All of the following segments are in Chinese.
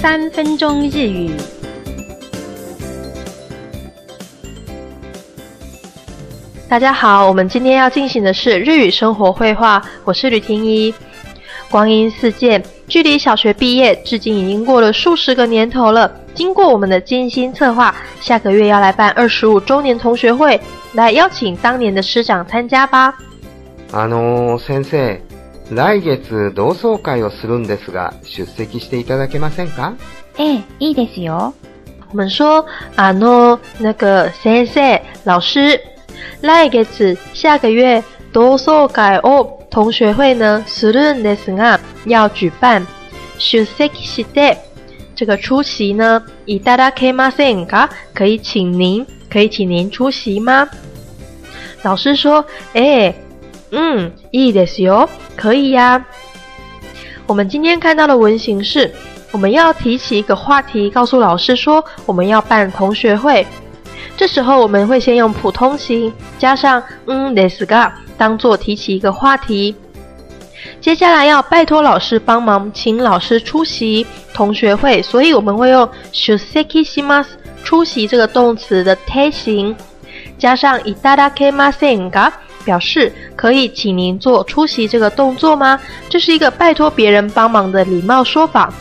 三分钟日语。大家好，我们今天要进行的是日语生活绘画，我是吕婷怡。光阴似箭，距离小学毕业至今已经过了数十个年头了。经过我们的精心策划，下个月要来办二十五周年同学会，来邀请当年的师长参加吧。あの先生、来月同窓会をするんですが、出席していただけませんか？ええ、いいですよ。我们说啊喏，那个先生老师，来月下个月同窓会哦。同学会呢，するんですが要举办。出席して这个出席呢，いただけませんか？可以请您，可以请您出席吗？老师说，哎，嗯，いいですよ，可以呀。我们今天看到的文型是，我们要提起一个话题，告诉老师说我们要办同学会。这时候我们会先用普通型加上嗯ですが。当做提起一个话题，接下来要拜托老师帮忙，请老师出席同学会，所以我们会用 shuseki shimas 出席这个动词的 te 形，加上 itadake masenga 表示可以请您做出席这个动作吗？这是一个拜托别人帮忙的礼貌说法。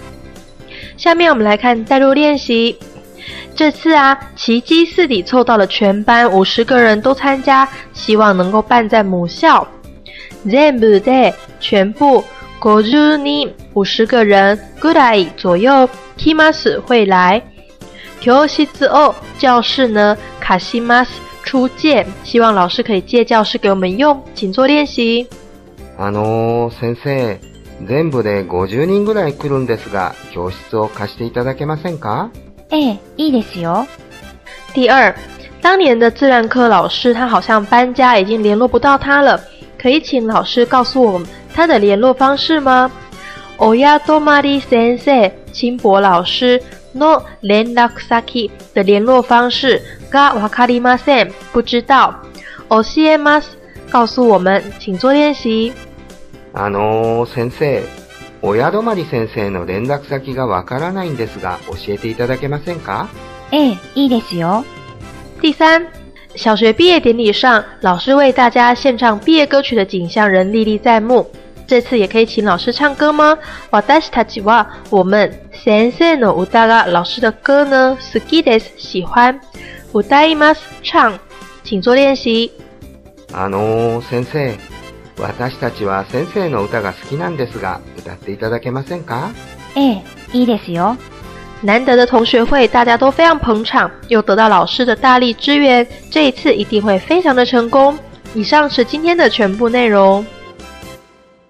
下面我们来看代入练习。这次啊，奇迹四底凑到了全班五十个人都参加，希望能够办在母校。全部で全部五十人五十个人ぐらい左右来ます会来。教室を教室呢卡西马斯 出借，希望老师可以借教室给我们用，请做练习。あの先生、全部で五十人ぐらい来るんですが、教室を貸していただけませんか？哎，いいですよ。第二，当年的自然科老师他好像搬家，已经联络不到他了。可以请老师告诉我们他的联络方式吗？おやどまり先生、清博老师の連絡先的联络方式 がわかりません。不知道。教えます。告诉我们，请做练习。あの先生。親泊先生の連絡先がわからないんですが、教えていただけませんか？ええ、いいですよ。第三，小学毕业典礼上，老师为大家献唱毕业歌曲的景象仍历历在目。这次也可以请老师唱歌吗？私たちは我们先生の歌が老师的歌呢，好きです，喜欢。 歌います，唱，请做练习。あの先生。私たちは先生の歌が好きなんですが、歌っていただけませんか？ええ、いいですよ。难得的同学会，大家都非常捧场，又得到老师的大力支援，这一次一定会非常的成功。以上是今天的全部内容。